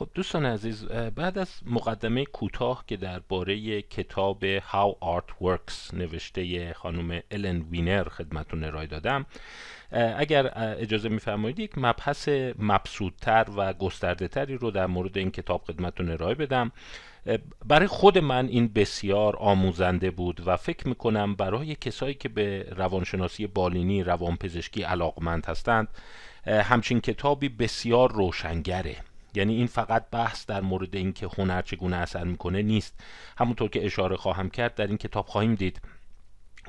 خب دوستان عزیز بعد از مقدمه کوتاه که درباره کتاب How Art Works نوشته خانم الن وینر خدمتون ارائه دادم اگر اجازه میفرمایید یک مبحث مبسودتر و گسترده تری رو در مورد این کتاب خدمتون ارائه بدم. برای خود من این بسیار آموزنده بود و فکر می‌کنم برای کسایی که به روانشناسی بالینی روانپزشکی علاقمند هستند همچین کتابی بسیار روشنگره. یعنی این فقط بحث در مورد اینکه هنر چگونه اثر می‌کنه نیست. همونطور که اشاره خواهم کرد در این کتاب خواهیم دید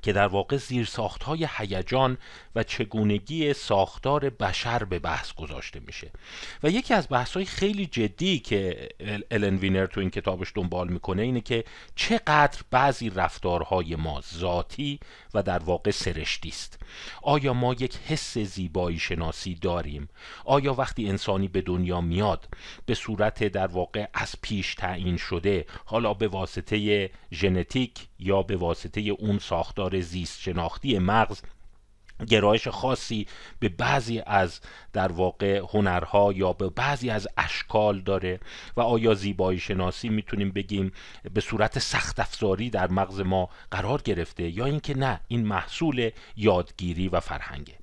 که در واقع زیر ساخت های هیجان و چگونگی ساختار بشر به بحث گذاشته میشه. و یکی از بحث های خیلی جدی که الن وینر تو این کتابش دنبال می‌کنه اینه که چقدر بعضی رفتارهای ما ذاتی و در واقع سرشتی است. آیا ما یک حس زیبایی شناسی داریم؟ آیا وقتی انسانی به دنیا میاد به صورت در واقع از پیش تعیین شده حالا به واسطه ژنتیک یا به واسطه اون ساختار زیست شناختی مغز گرایش خاصی به بعضی از در واقع هنرها یا به بعضی از اشکال داره و آیا زیبایی شناسی می‌تونیم بگیم به صورت سخت افزاری در مغز ما قرار گرفته یا اینکه نه این محصول یادگیری و فرهنگه.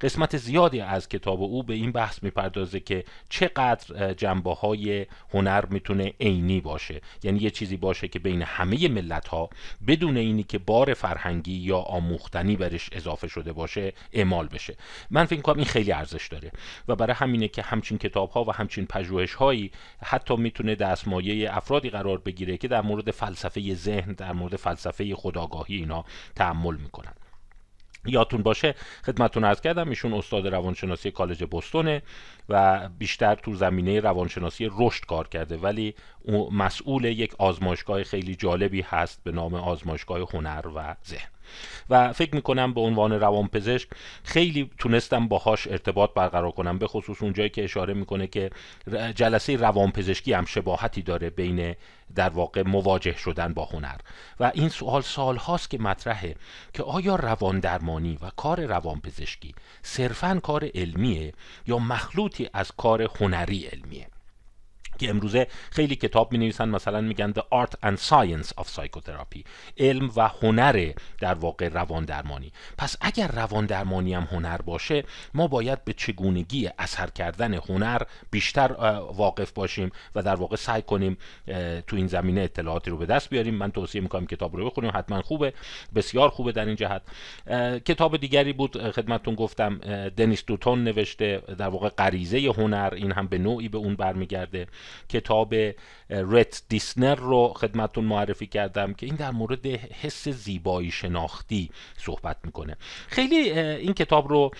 قسمت زیادی از کتاب او به این بحث می‌پردازه که چقدر جنبه های هنر می‌تونه عینی باشه. یعنی یه چیزی باشه که بین همه ملت ها بدون اینی که بار فرهنگی یا آموختنی برش اضافه شده باشه اعمال بشه. من فکر کنم این خیلی ارزش داره و برای همینه که همچین کتاب ها و همچین پژوهش هایی حتی می‌تونه دستمایه افرادی قرار بگیره که در مورد فلسفه ذهن در مورد فلسفه خداگاهی اینا تعمل می‌کنن. یادتون باشه خدمتتون عرض کردم ایشون استاد روانشناسی کالج بوستونه و بیشتر تو زمینه روانشناسی رشد کار کرده ولی مسئول یک آزمایشگاه خیلی جالبی هست به نام آزمایشگاه هنر و ذهن. و فکر می‌کنم به عنوان روانپزشک خیلی تونستم باهاش ارتباط برقرار کنم به خصوص اونجایی که اشاره می‌کنه که جلسه روانپزشکی هم شباهتی داره بین در واقع مواجه شدن با هنر. و این سوال سال هاست که مطرحه که آیا روان درمانی و کار روانپزشکی صرفا کار علمیه یا مخلوطی از کار هنری علمیه؟ که امروزه خیلی کتاب می نویسن مثلا میگن The Art and Science of Psychotherapy علم و هنر در واقع روان درمانی پس اگر روان درمانی هم هنر باشه ما باید به چگونگی اثر کردن هنر بیشتر واقف باشیم و در واقع سعی کنیم تو این زمینه اطلاعاتی رو به دست بیاریم. من توصیه می‌کنم کتاب رو بخونیم حتما خوبه. بسیار خوبه در این جهت. کتاب دیگری بود خدمتتون گفتم دنیس دوتون نوشته در واقع غریزه هنر این هم به نوعی به اون برمیگرده. کتاب رت دیسنر رو خدمتون معرفی کردم که این در مورد حس زیبایی شناختی صحبت می‌کنه. خیلی این کتاب رو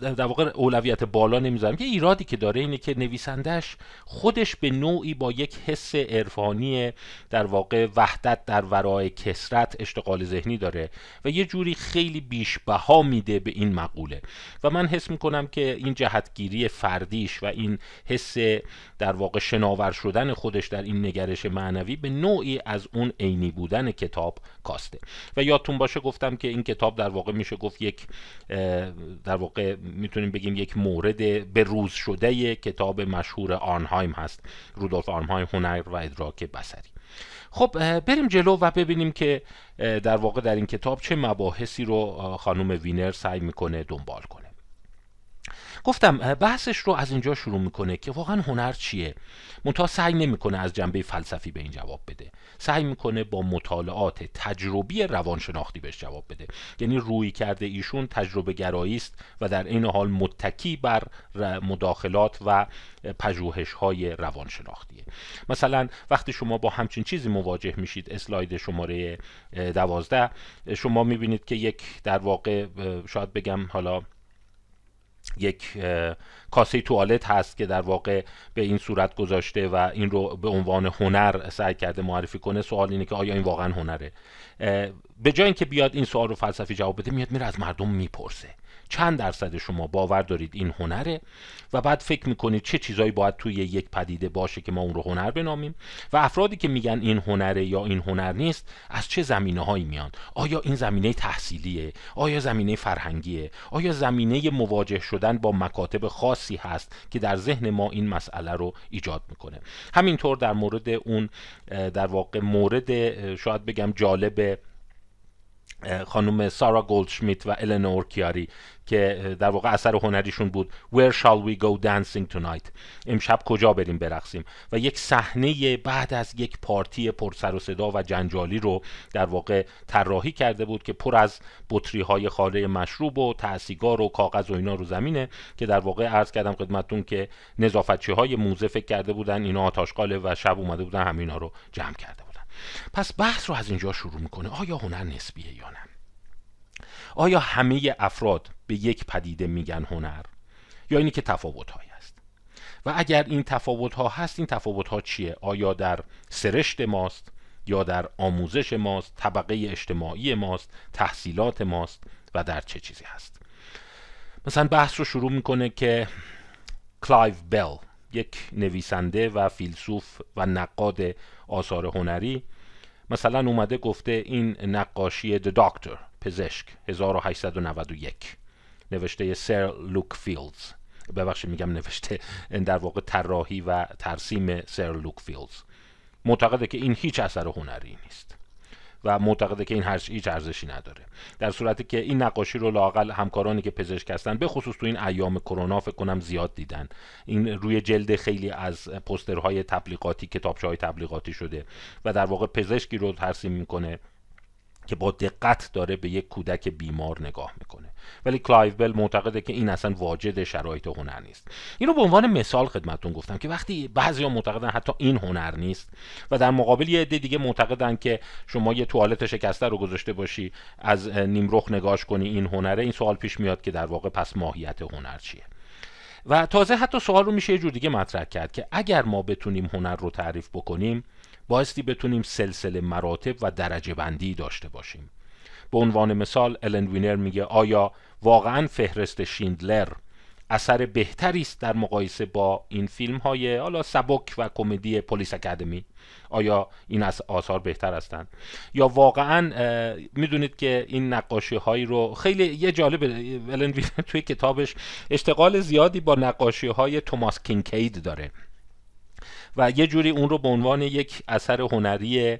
در واقع اولویت بالا نمی‌ذارم. که ایرادی که داره اینه که نویسندش خودش به نوعی با یک حس عرفانی در واقع وحدت در ورای کسرت اشتغال ذهنی داره و یه جوری خیلی بیش بها میده به این مقوله. و من حس می‌کنم که این جهتگیری فردیش و این حس در واقع شناور شدن خودش در این نگرش معنوی به نوعی از اون عینی بودن کتاب کاسته. و یادتون باشه گفتم که این کتاب در واقع میشه گفت یک در واقع می‌تونیم بگیم یک مورد به روز شده کتاب مشهور آرنهایم هست رودولف آرنهایم هنر و ادراک بسری خب بریم جلو و ببینیم که در واقع در این کتاب چه مباحثی رو خانم وینر سعی می‌کنه دنبال کنه. گفتم بحثش رو از اینجا شروع می‌کنه که واقعا هنر چیه؟ منتها سعی نمی‌کنه از جنبه فلسفی به این جواب بده. سعی می‌کنه با مطالعات تجربی روانشناختی بهش جواب بده. یعنی روی کرده ایشون تجربه گرایی است و در این حال متکی بر مداخلات و پژوهش های روانشناختیه. مثلا وقتی شما با همچین چیزی مواجه میشید اسلاید شماره دوازده شما می‌بینید که یک در واقع شاید بگم حالا یک کاسه توالت هست که در واقع به این صورت گذاشته و این رو به عنوان هنر سعی کرده معرفی کنه. سوال اینه که آیا این واقعا هنره؟ به جای اینکه بیاد این سوال رو فلسفی جواب بده میاد میره از مردم می‌پرسه. چند درصد شما باور دارید این هنره و بعد فکر می‌کنید چه چیزایی باید توی یک پدیده باشه که ما اون رو هنر بنامیم و افرادی که میگن این هنره یا این هنر نیست از چه زمینه هایی میان؟ آیا این زمینه تحصیلیه؟ آیا زمینه فرهنگیه؟ آیا زمینه مواجه شدن با مکاتب خاصی هست که در ذهن ما این مسئله رو ایجاد می‌کنه؟ همینطور در مورد اون در واقع مورد شاید بگم جالب خانم سارا گولدشمیت و النور کیاری که در واقع اثر هنریشون بود. Where shall we go dancing tonight? امشب کجا بریم برقصیم؟ و یک صحنه بعد از یک پارتی پر سر و صدا و جنجالی رو در واقع طراحی کرده بود که پر از بطری های خاله مشروب و تاسیگار و کاغذ و اینا رو زمینه که در واقع عرض کردم خدمتتون که نظافتچی های موزه فکر کرده بودن اینا آتاشقاله و شب اومده بودن همینا رو جمع کرده بودن. پس بحث رو از اینجا شروع می‌کنه. آیا هنر نسبیه یا نه؟ آیا همه افراد به یک پدیده میگن هنر؟ یا اینی که تفاوت های است و اگر این تفاوت ها هست این تفاوت ها چیه؟ آیا در سرشت ماست؟ یا در آموزش ماست؟ طبقه اجتماعی ماست؟ تحصیلات ماست؟ و در چه چیزی هست؟ مثلا بحث رو شروع می‌کنه که کلایو بل یک نویسنده و فیلسوف و نقاد آثار هنری. مثلا اومده گفته این نقاشی The Doctor پزشک 1891 نوشته سر لوک فیلدز. ببخشید میگم نوشته در واقع طراحی و ترسیم سر لوک فیلدز. معتقده که این هیچ اثر هنری نیست. و معتقده که این هر هیچ ارزشی نداره. در صورتی که این نقاشی رو لاقل همکارانی که پزشک هستن به خصوص تو این ایام کرونا فکر کنم زیاد دیدن. این روی جلد خیلی از پوسترهای تبلیغاتی کتابچه های تبلیغاتی شده و در واقع پزشکی رو ترسیم می‌کنه. که با دقت داره به یک کودک بیمار نگاه می‌کنه. ولی کلایو بل معتقده که این اصلا واجد شرایط هنر نیست. این رو به عنوان مثال خدمتون گفتم که وقتی بعضیا معتقدن حتی این هنر نیست و در مقابل یه عده دیگه معتقدن که شما یه توالت شکسته رو گذاشته باشی از نیمرخ نگاش کنی این هنره این سوال پیش میاد که در واقع پس ماهیت هنر چیه؟ و تازه حتی سوال رو میشه یه جور دیگه مطرح کرد که اگر ما بتونیم هنر رو تعریف بکنیم بایستی بتونیم سلسله مراتب و درجه بندی داشته باشیم. به عنوان مثال الن وینر میگه آیا واقعا فهرست شیندلر اثر بهتری است در مقایسه با این فیلم های حالا سبک و کمدی پلیس اکادمی؟ آیا این از آثار بهتر هستند؟ یا واقعا می‌دونید که این نقاشی هایی رو خیلی یه جالب وینر توی کتابش اشتغال زیادی با نقاشی های توماس کینکید داره. و یه جوری اون رو به عنوان یک اثر هنری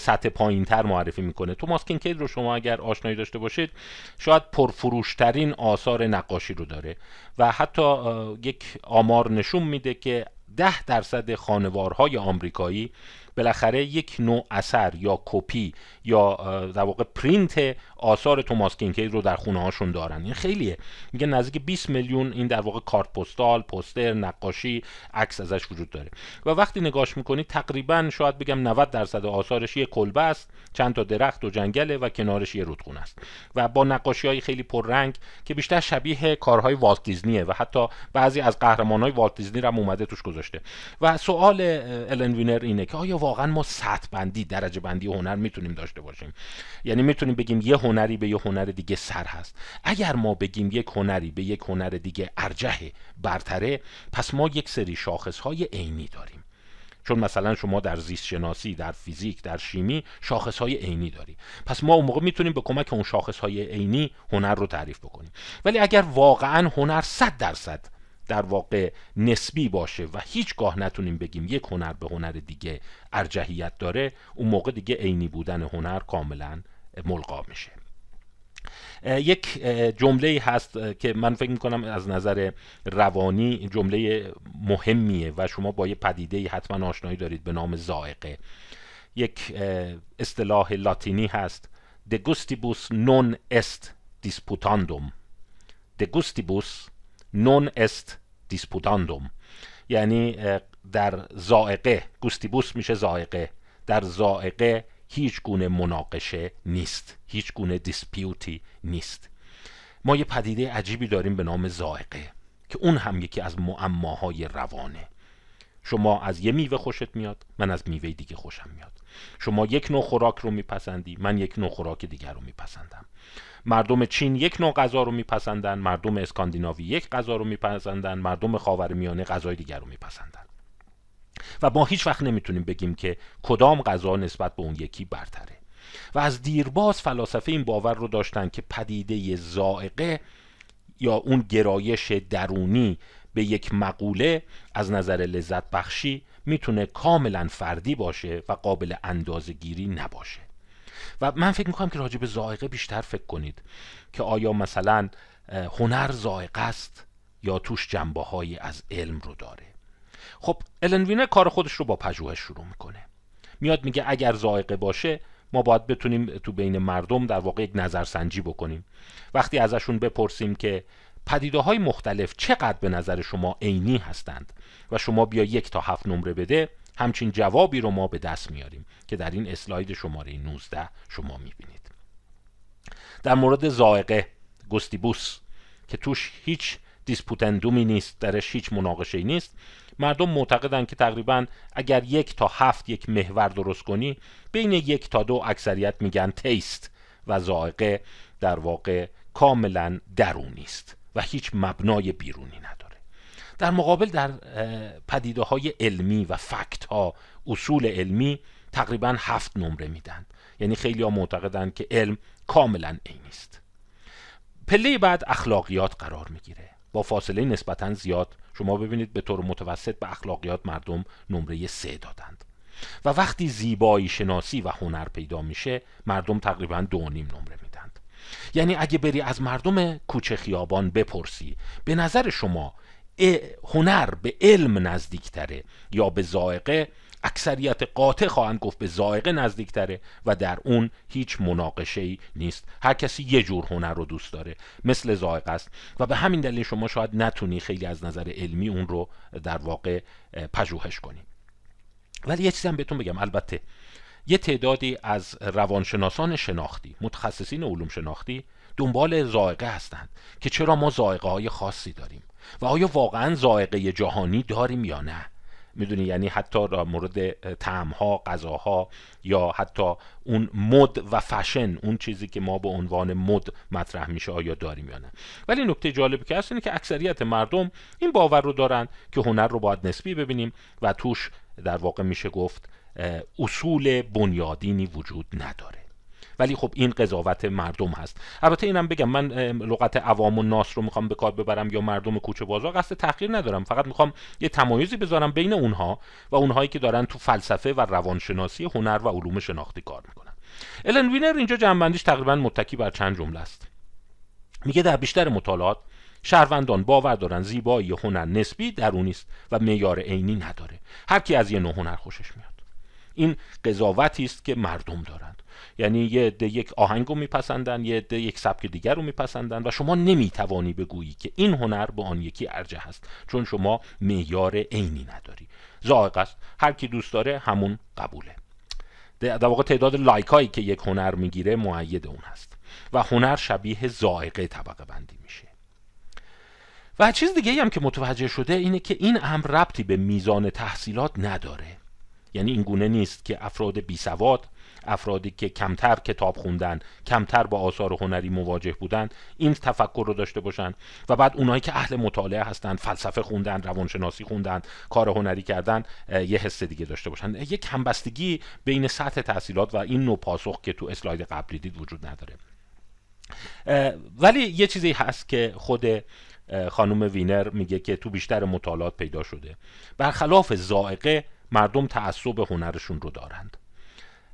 سطح پایین تر معرفی می‌کنه. توماس کینکید رو شما اگر آشنایی داشته باشید شاید پرفروشترین آثار نقاشی رو داره و حتی یک آمار نشون میده که ده درصد خانوارهای آمریکایی بالاخره یک نوع اثر یا کپی یا در واقع پرینت آثار توماس کینکید رو در خونه هاشون دارن. این خیلیه. میگه نزدیک 20 میلیون این در واقع کارت پستال پوستر نقاشی عکس ازش وجود داره. و وقتی نگاش می‌کنید تقریبا شاید بگم 90 درصد آثارش یه کلبه است چند تا درخت و جنگله و کنارش یه رودخونه است. و با نقاشی های خیلی پررنگ که بیشتر شبیه کارهای والت دیزنیه و حتی بعضی از قهرمان های والت دیزنی هم اومده توش گذاشته. و سوال الن وینر اینه که آیا واقعا ما سطح بندی درجه بندی هنر می‌تونیم داشته باشیم؟ یعنی می‌تونیم بگیم یه هنری به یه هنر دیگه سر هست. اگر ما بگیم یک هنری به یک هنر دیگه ارجح برتره پس ما یک سری شاخص های عینی داریم. چون مثلا شما در زیست شناسی در فیزیک در شیمی شاخص های عینی داری. پس ما اون موقع می‌تونیم به کمک اون شاخص های عینی هنر رو تعریف بکنیم. ولی اگر واقعا هنر 100 درصد در واقع نسبی باشه و هیچگاه نتونیم بگیم یک هنر به هنر دیگه ارجحیت داره اون موقع دیگه عینی بودن هنر کاملا ملغا میشه. یک جمله هست که من فکر می‌کنم از نظر روانی جمله مهمیه و شما با یه پدیده حتما آشنایی دارید به نام زائقه. یک اصطلاح لاتینی هست. De gustibus non est disputandum. De gustibus نون است دیسپوتاندوم یعنی در زائقه گوستیبوس میشه زائقه. در زائقه هیچ گونه مناقشه نیست. هیچ گونه دیسپیوتی نیست. ما یه پدیده عجیبی داریم به نام زائقه که اون هم یکی از معماهای روانه. شما از یه میوه خوشت میاد من از میوه دیگه خوشم میاد. شما یک نوع خوراک رو میپسندی من یک نوع خوراک دیگر رو میپسندم. مردم چین یک نوع غذا رو میپسندن مردم اسکاندیناوی یک غذا رو میپسندن مردم خاورمیانه غذای دیگر رو میپسندن. و ما هیچ وقت نمی‌تونیم بگیم که کدام غذا نسبت به اون یکی برتره. و از دیرباز فلاسفه این باور رو داشتن که پدیده زائقه یا اون گرایش درونی به یک مقوله از نظر لذت بخشی می‌تونه کاملا فردی باشه و قابل اندازه گیری نباشه. و من فکر می‌کنم که راجع به زائقه بیشتر فکر کنید که آیا مثلا هنر زائقه است یا توش جنبه های از علم رو داره؟ خب الن کار خودش رو با پژوهش شروع می‌کنه. میاد میگه اگر زائقه باشه ما باید بتونیم تو بین مردم در واقع یک نظرسنجی بکنیم. وقتی ازشون بپرسیم که پدیده های مختلف چقدر به نظر شما عینی هستند و شما بیا یک تا هفت نمره بده همچین جوابی رو ما به دست میاریم که در این اسلاید شماره 19 شما می‌بینید. در مورد زائقه گستیبوس که توش هیچ دیسپوتندومی نیست درش هیچ مناقشه نیست. مردم معتقدند که تقریبا اگر یک تا هفت یک محور درست کنی بین یک تا دو اکثریت میگن تیست و زائقه در واقع کاملا درونی است و هیچ مبنای بیرونی نداره. در مقابل در پدیده های علمی و فکت ها اصول علمی تقریبا هفت نمره میدن. یعنی خیلی ها معتقدند که علم کاملا عینی است. پله بعد اخلاقیات قرار می‌گیره. با فاصله نسبتا زیاد شما ببینید به طور متوسط به اخلاقیات مردم نمره سه دادند. و وقتی زیبایی شناسی و هنر پیدا میشه مردم تقریبا دو نیم نمره میدند. یعنی اگه بری از مردم کوچه خیابان بپرسی به نظر شما هنر به علم نزدیکتره یا به زائقه اکثریت قاطع خواهند گفت به زائقه نزدیکتره و در اون هیچ مناقشه ای نیست. هر کسی یه جور هنر رو دوست داره. مثل زائقه است. و به همین دلیل شما شاید نتونی خیلی از نظر علمی اون رو در واقع پژوهش کنی. ولی یه چیزی هم بهتون بگم. البته یه تعدادی از روانشناسان شناختی متخصصین علوم شناختی دنبال زائقه هستند که چرا ما زائقه های خاصی داریم و آیا واقعا زائقه جهانی داریم یا نه. می‌دونی یعنی حتی در مورد ها غذاها یا حتی اون مد و فشن اون چیزی که ما به عنوان مد مطرح میشه آیا داریم یا نه. ولی نکته جالبی که هست اینه که اکثریت مردم این باور رو دارن که هنر رو باید نسبی ببینیم و توش در واقع میشه گفت اصول بنیادینی وجود نداره. ولی خب این قضاوت مردم هست. البته اینم بگم من لغت عوام و ناس رو می‌خوام به کار ببرم یا مردم کوچه بازار قصد تحقیر ندارم. فقط می‌خوام یه تمایزی بذارم بین اونها و اونهایی که دارن تو فلسفه و روانشناسی هنر و علوم شناختی کار می‌کنن. الن وینر اینجا جنبندیش تقریبا متکی بر چند جمله است. میگه در بیشتر مطالعات شهروندان باور دارن زیبایی هنر نسبی درونی است و معیار عینی نداره. هر کی از یه نوع هنر خوشش میاد. این قضاوتی است که مردم دارند یعنی یه عده یک آهنگ رو میپسندن یه عده یک سبک دیگر رو میپسندن و شما نمی‌توانی بگویی که این هنر به آن یکی ارجه هست چون شما معیار عینی نداری. ذائقه است. هر کی دوست داره همون قبوله. در واقع تعداد لایک هایی که یک هنر می‌گیره معید اون هست. و هنر شبیه ذائقه طبقه بندی میشه. و چیز دیگه هم که متوجه شده اینه که این امر ربطی به میزان تحصیلات نداره. یعنی این گونه نیست که افراد بی سواد افرادی که کمتر کتاب خوندن کمتر با آثار هنری مواجه بودن این تفکر رو داشته باشن. و بعد اونایی که اهل مطالعه هستند فلسفه خوندن روانشناسی خوندن کار هنری کردن یه حس دیگه داشته باشن. یک همبستگی بین سطح تحصیلات و این نوع پاسخ که تو اسلاید قبلی دید وجود نداره. ولی یه چیزی هست که خود خانم وینر میگه که تو بیشتر مطالعات پیدا شده. برخلاف زائقه مردم تعصب هنرشون رو دارند.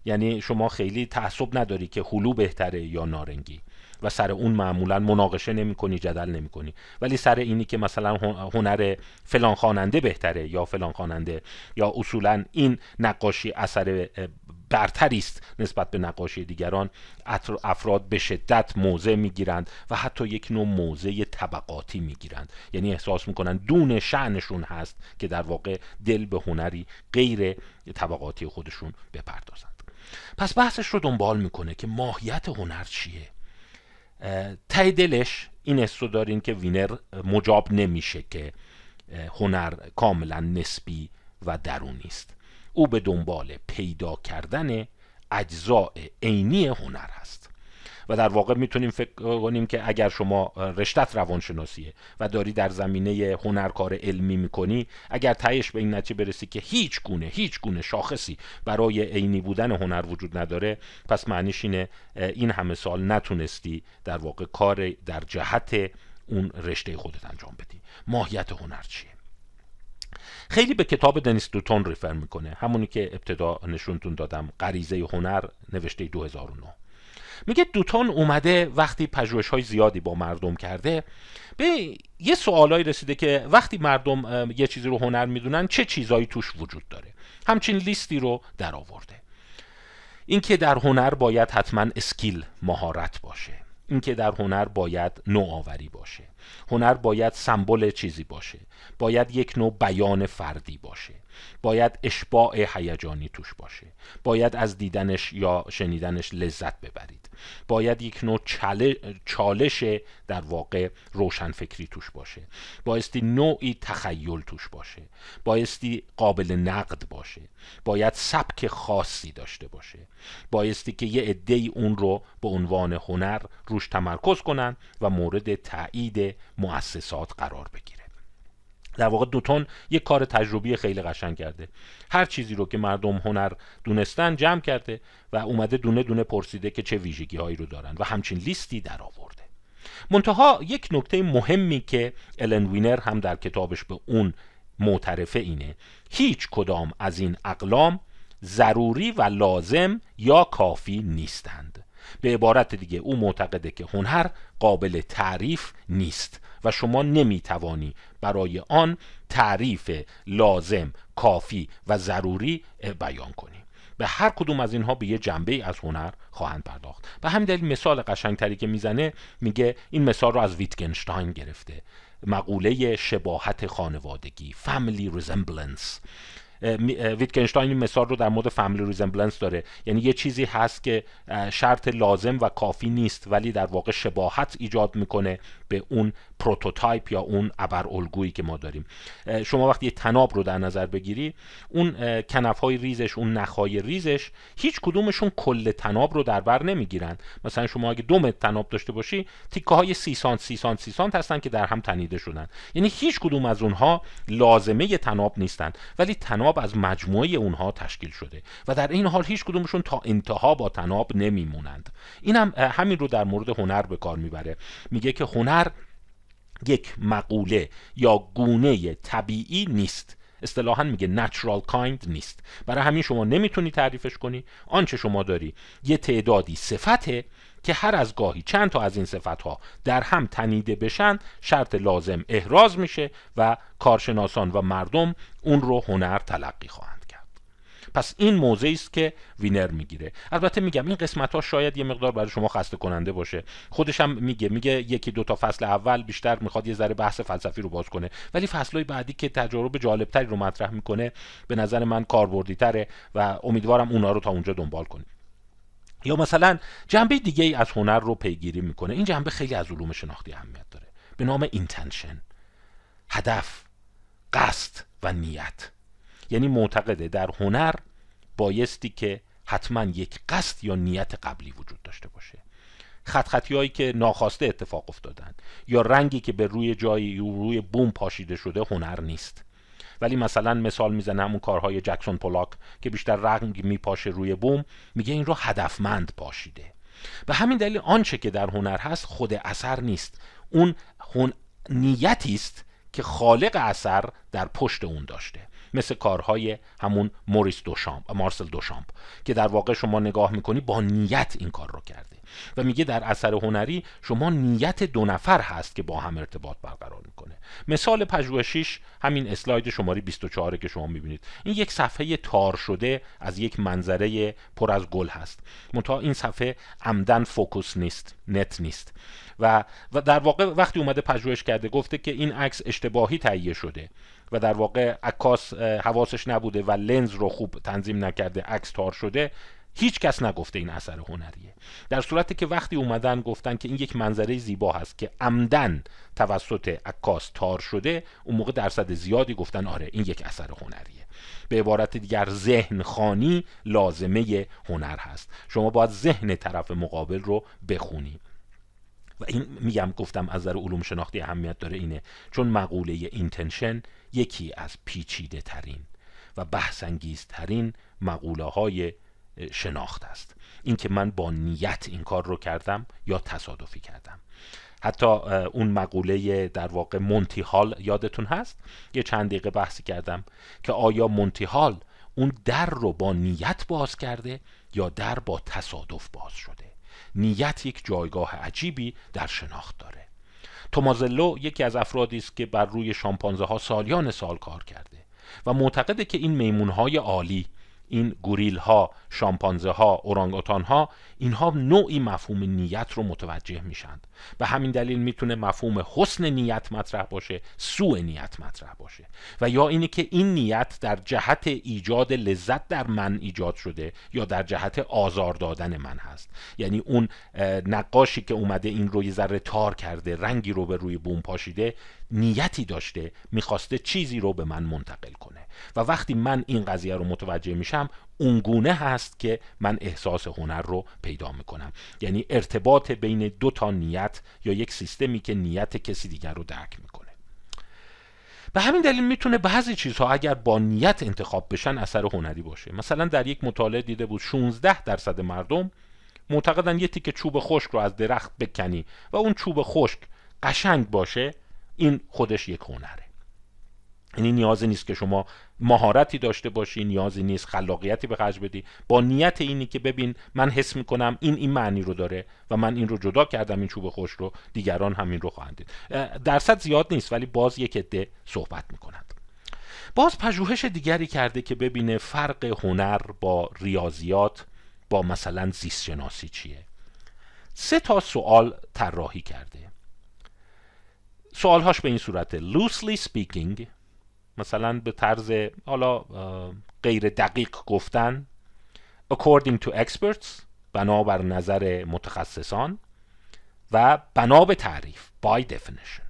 یعنی شما خیلی تعصب نداری که هلو بهتره یا نارنگی. و سر اون معمولا مناقشه نمی کنی جدل نمی کنی ولی سر اینی که مثلا هنر فلان خواننده بهتره یا فلان خواننده یا اصولا این نقاشی اثر برتری است نسبت به نقاشی دیگران افراد به شدت موضع می‌گیرند و حتی یک نوع موضع طبقاتی می‌گیرند. یعنی احساس می‌کنند دون شعنشون هست که در واقع دل به هنری غیر طبقاتی خودشون بپردازند پس بحثش رو دنبال می‌کنه که ماهیت هنر چیه. ته دلش این استو دارین که وینر مجاب نمیشه که هنر کاملا نسبی و درونی است. او به دنبال پیدا کردن اجزاء عینی هنر هست. و در واقع می‌تونیم فکر کنیم که اگر شما رشتت روانشناسیه و داری در زمینه هنرکار علمی می‌کنی اگر تهش به این نتیجه برسی که هیچ گونه هیچ گونه شاخصی برای عینی بودن هنر وجود نداره پس معنیش اینه این همه سال نتونستی در واقع کار در جهت اون رشته خودت انجام بدی. ماهیت هنر چیه؟ خیلی به کتاب دنیس دوتون ریفر می‌کنه. همونی که ابتدا نشونتون دادم غریزه هنر نوشته 2009 میگه دوتون اومده وقتی پژوهش های زیادی با مردم کرده. به یه سوالایی رسیده که وقتی مردم یه چیزی رو هنر می‌دونن چه چیزایی توش وجود داره؟ همچین لیستی رو در آورده. اینکه در هنر باید حتما اسکیل مهارت باشه. اینکه در هنر باید نوآوری باشه. هنر باید سمبل چیزی باشه. باید یک نوع بیان فردی باشه. باید اشباع هیجانی توش باشه. باید از دیدنش یا شنیدنش لذت ببرید. باید یک نوع چالش در واقع روشنفکری توش باشه. بایستی نوعی تخیل توش باشه. بایستی قابل نقد باشه. باید سبک خاصی داشته باشه. بایستی که یه عده اون رو به عنوان هنر روش تمرکز کنن و مورد تایید مؤسسات قرار بگیره در واقع دوتون یک کار تجربی خیلی قشنگ کرده. هر چیزی رو که مردم هنر دونستن جمع کرده و اومده دونه دونه پرسیده که چه ویژگی هایی رو دارن و همچین لیستی در آورده. منتها یک نکته مهمی که الن وینر هم در کتابش به اون معترفه اینه. هیچ کدام از این اقلام ضروری و لازم یا کافی نیستند. به عبارت دیگه او معتقده که هنر قابل تعریف نیست. و شما نمی توانی برای آن تعریف لازم کافی و ضروری بیان کنی. به هر کدوم از اینها به یه جنبه از هنر خواهند پرداخت. و همین دلیل مثال قشنگتری که می‌زنه میگه این مثال رو از ویتگنشتاین گرفته. مقوله شباهت خانوادگی family resemblance. ویتگنشتاین این مثال رو در مورد family resemblance داره. یعنی یه چیزی هست که شرط لازم و کافی نیست ولی در واقع شباهت ایجاد می‌کنه به اون prototype یا اون ابر الگویی که ما داریم. شما وقتی یه طناب رو در نظر بگیری اون کنف های ریزش اون نخهای ریزش هیچ کدومشون کل تناب رو در بر نمی‌گیرن. مثلا شما اگه دو متر تناب داشته باشی تیکه های سی سانت سی سانت سی سانت هستن که در هم تنیده شدن. یعنی هیچ کدوم از اونها لازمه تناب نیستن ولی تناب از مجموعه اونها تشکیل شده و در این حال هیچ کدومشون تا انتها با تناب نمیمونند. این هم همین رو در مورد هنر به کار می‌بره. میگه که هنر یک مقوله یا گونه طبیعی نیست. اصطلاحا میگه natural kind نیست. برای همین شما نمی‌تونی تعریفش کنی. آنچه شما داری یه تعدادی صفته که هر از گاهی چند تا از این صفت در هم تنیده بشن شرط لازم احراز میشه و کارشناسان و مردم اون رو هنر تلقی خواهند. پس این موضعی است که وینر می‌گیره. البته میگم این قسمت ها شاید یه مقدار برای شما خسته کننده باشه. خودش هم میگه میگه یکی دو تا فصل اول بیشتر می‌خواد یه ذره بحث فلسفی رو باز کنه. ولی فصلهای بعدی که تجارب جالبتری رو مطرح می‌کنه به نظر من کاربردی تره و امیدوارم اونا رو تا اونجا دنبال کنیم. یا مثلا جنبه دیگه ای از هنر رو پیگیری می‌کنه. این جنبه خیلی از علوم شناختی اهمیت داره. به نام اینتنشن هدف قصد و نیت. یعنی معتقده در هنر بایستی که حتما یک قصد یا نیت قبلی وجود داشته باشه. خط خطی هایی که ناخواسته اتفاق افتادن یا رنگی که به روی جایی روی بوم پاشیده شده هنر نیست. ولی مثلا مثال می‌زنه همون کارهای جکسون پولاک که بیشتر رنگ میپاشه روی بوم میگه این رو هدفمند پاشیده. به همین دلیل آنچه که در هنر هست خود اثر نیست. اون هن... نیتی است که خالق اثر در پشت اون داشته. مثل کارهای همون موریس دوشامپ مارسل دوشامپ که در واقع شما نگاه می‌کنی با نیت این کار رو کرده. و میگه در اثر هنری شما نیت دو نفر هست که با هم ارتباط برقرار می‌کنه. مثال پژوهشیش همین اسلاید شماره 24 که شما می‌بینید. این یک صفحه تار شده از یک منظره پر از گل هست. منتها این صفحه عمدا فوکوس نیست نت نیست. و, و در واقع وقتی اومده پژوهش کرده گفته که این عکس اشتباهی تهیه شده. و در واقع عکاس حواسش نبوده و لنز رو خوب تنظیم نکرده عکس تار شده هیچ کس نگفته این اثر هنریه. در صورتی که وقتی اومدن گفتن که این یک منظره زیبا هست که عمدا توسط عکاس تار شده اون موقع درصد زیادی گفتن آره این یک اثر هنریه. به عبارت دیگر ذهن خانی لازمه هنر هست. شما باید ذهن طرف مقابل رو بخونی. و این میگم گفتم از نظر علوم شناختی اهمیت داره اینه. چون مقوله اینتنشن یکی از پیچیده ترین و بحثانگیز ترین مقوله های شناخت است. اینکه من با نیت این کار رو کردم یا تصادفی کردم. حتی اون مقوله در واقع مونتی هال یادتون هست؟ یه چند دقیقه بحثی کردم که آیا مونتی هال اون در رو با نیت باز کرده یا در با تصادف باز شده؟ نیت یک جایگاه عجیبی در شناخت داره. تومازلو یکی از افرادی است که بر روی شامپانزه ها سالیان سال کار کرده و معتقده که این میمون های عالی این گوریل ها شامپانزه ها اورانگوتان ها اینها نوعی مفهوم نیت رو متوجه میشند به همین دلیل می‌تونه مفهوم حسن نیت مطرح باشه سوء نیت مطرح باشه و یا اینه که این نیت در جهت ایجاد لذت در من ایجاد شده یا در جهت آزار دادن من هست. یعنی اون نقاشی که اومده این رو یه ذره تار کرده رنگی رو به روی بوم پاشیده نیتی داشته می‌خواسته چیزی رو به من منتقل کنه. و وقتی من این قضیه رو متوجه میشم اونگونه هست که من احساس هنر رو پیدا می‌کنم. یعنی ارتباط بین دو تا نیت یا یک سیستمی که نیت کسی دیگر رو درک می‌کنه. به همین دلیل می‌تونه بعضی چیزها اگر با نیت انتخاب بشن اثر هنری باشه. مثلا در یک مطالعه دیده بود 16 درصد مردم معتقدن یه تیکه چوب خشک رو از درخت بکنی و اون چوب خشک قشنگ باشه این خودش یک هنره. یعنی نیازی نیست که شما مهارتی داشته باشی نیازی نیست خلاقیتی به خرج بدی. با نیت اینی که ببین من حس می‌کنم این این معنی رو داره و من این رو جدا کردم این چوب خوش رو دیگران همین رو خواهند دید. درصد زیاد نیست ولی باز یک عده صحبت می‌کنند باز پژوهش دیگری کرده که ببینه فرق هنر با ریاضیات با مثلا زیست شناسی چیه. سه تا سوال طراحی کرده. سوالهاش به این صورته. Loosely speaking مثلا به طرز حالا غیر دقیق گفتن according to experts بنابر نظر متخصصان و بنا به تعریف by definition.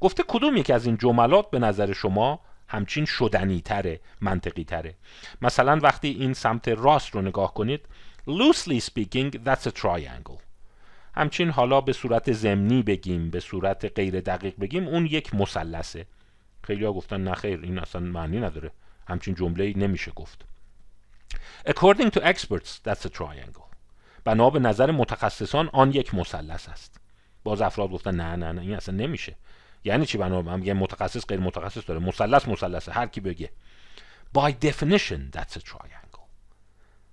گفته کدوم یکی از این جملات به نظر شما همچین شدنی تره منطقی تره مثلا وقتی این سمت راست رو نگاه کنید loosely speaking that's a triangle. همچین حالا به صورت زمینی بگیم به صورت غیر دقیق بگیم اون یک مثلثه. خیلی ها گفتن نه خیر این اصلا معنی نداره. همچین جمله نمیشه گفت. According to experts that's a triangle. بنا به نظر متخصصان آن یک مثلث است. باز افراد گفتن نه نه نه این اصلا نمیشه. یعنی چی بنا من میگم متخصص غیر متخصص داره. مثلث مثلثه هر کی بگه. By definition that's a triangle.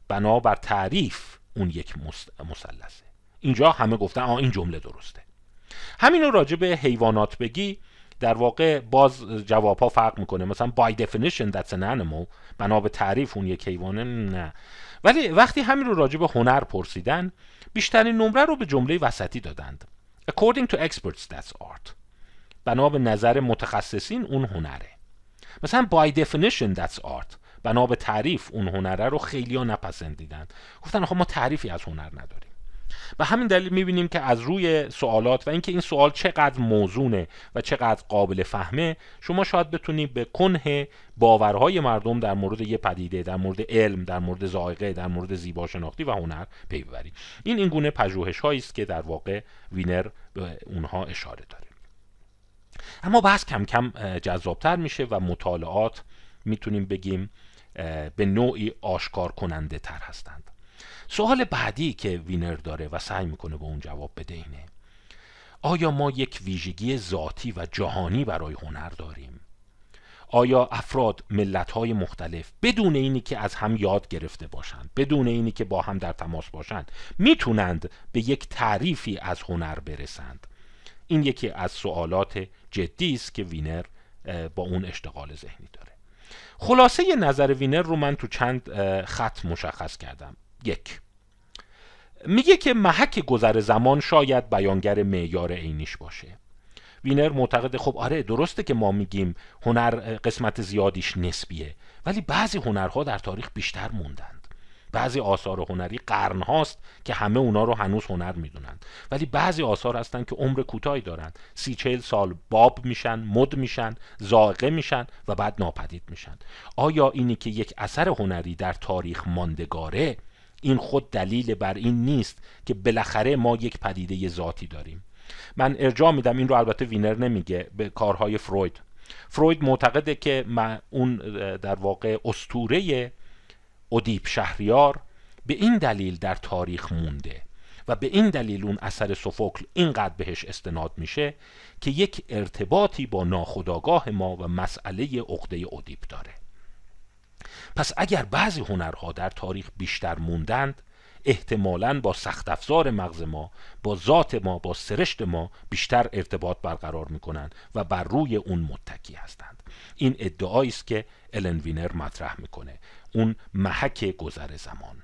بنا بر تعریف اون یک مثلثه. اینجا همه گفتن آ این جمله درسته. همین رو راجع به حیوانات بگی در واقع باز جواب ها فرق می‌کنه. مثلا by definition that's an animal بنا به تعریف اون یک حیوانه نه. ولی وقتی همین رو راجع به هنر پرسیدن بیشترین نمره رو به جمله وسطی دادند. According to experts that's art. بنا به نظر متخصصین اون هنره. مثلا by definition that's art. بنا به تعریف اون هنره رو خیلی ها نپسندیدن گفتن خب ما تعریفی از هنر نداریم. و همین دلیل می‌بینیم که از روی سوالات و اینکه این سوال چقدر موزونه و چقدر قابل فهمه شما شاید بتونید به کنه باورهای مردم در مورد یه پدیده در مورد علم در مورد ذائقه در مورد زیبا شناختی و هنر پی ببرید این این گونه پژوهش است که در واقع وینر به اونها اشاره داره. اما بحث کم کم جذابتر میشه و مطالعات می‌تونیم بگیم به نوعی آشکار کننده تر هستند. سوال بعدی که وینر داره و سعی می‌کنه به اون جواب بده اینه. آیا ما یک ویژگی ذاتی و جهانی برای هنر داریم؟ آیا افراد ملت های مختلف بدون اینی که از هم یاد گرفته باشند بدون اینی که با هم در تماس باشند می‌تونند به یک تعریفی از هنر برسند؟ این یکی از سوالات جدی است که وینر با اون اشتغال ذهنی داره. خلاصه نظر وینر رو من تو چند خط مشخص کردم. یک. میگه که محک گذر زمان شاید بیانگر معیار عینیش باشه. وینر معتقد خب آره درسته که ما میگیم هنر قسمت زیادیش نسبیه ولی بعضی هنرها در تاریخ بیشتر موندند. بعضی آثار هنری قرن هاست که همه اونا رو هنوز هنر می‌دونند. ولی بعضی آثار هستن که عمر کوتاهی دارند. سی چهل سال باب میشن مد میشن زائقه میشن و بعد ناپدید میشن. آیا اینی که یک اثر هنری در تاریخ ماندگاره این خود دلیل بر این نیست که بالاخره ما یک پدیده ذاتی داریم. من ارجاع میدم این رو البته وینر نمیگه به کارهای فروید. فروید معتقده که اون در واقع استوره ادیب شهریار به این دلیل در تاریخ مونده و به این دلیل اون اثر سوفوکل اینقدر بهش استناد میشه که یک ارتباطی با ناخودآگاه ما و مسئله عقده ادیب داره. پس اگر بعضی هنرها در تاریخ بیشتر موندند احتمالا با سخت افزار مغز ما با ذات ما با سرشت ما بیشتر ارتباط برقرار می‌کنند و بر روی اون متکی هستند. این ادعایی است که الن وینر مطرح می‌کنه اون محک گذر زمان.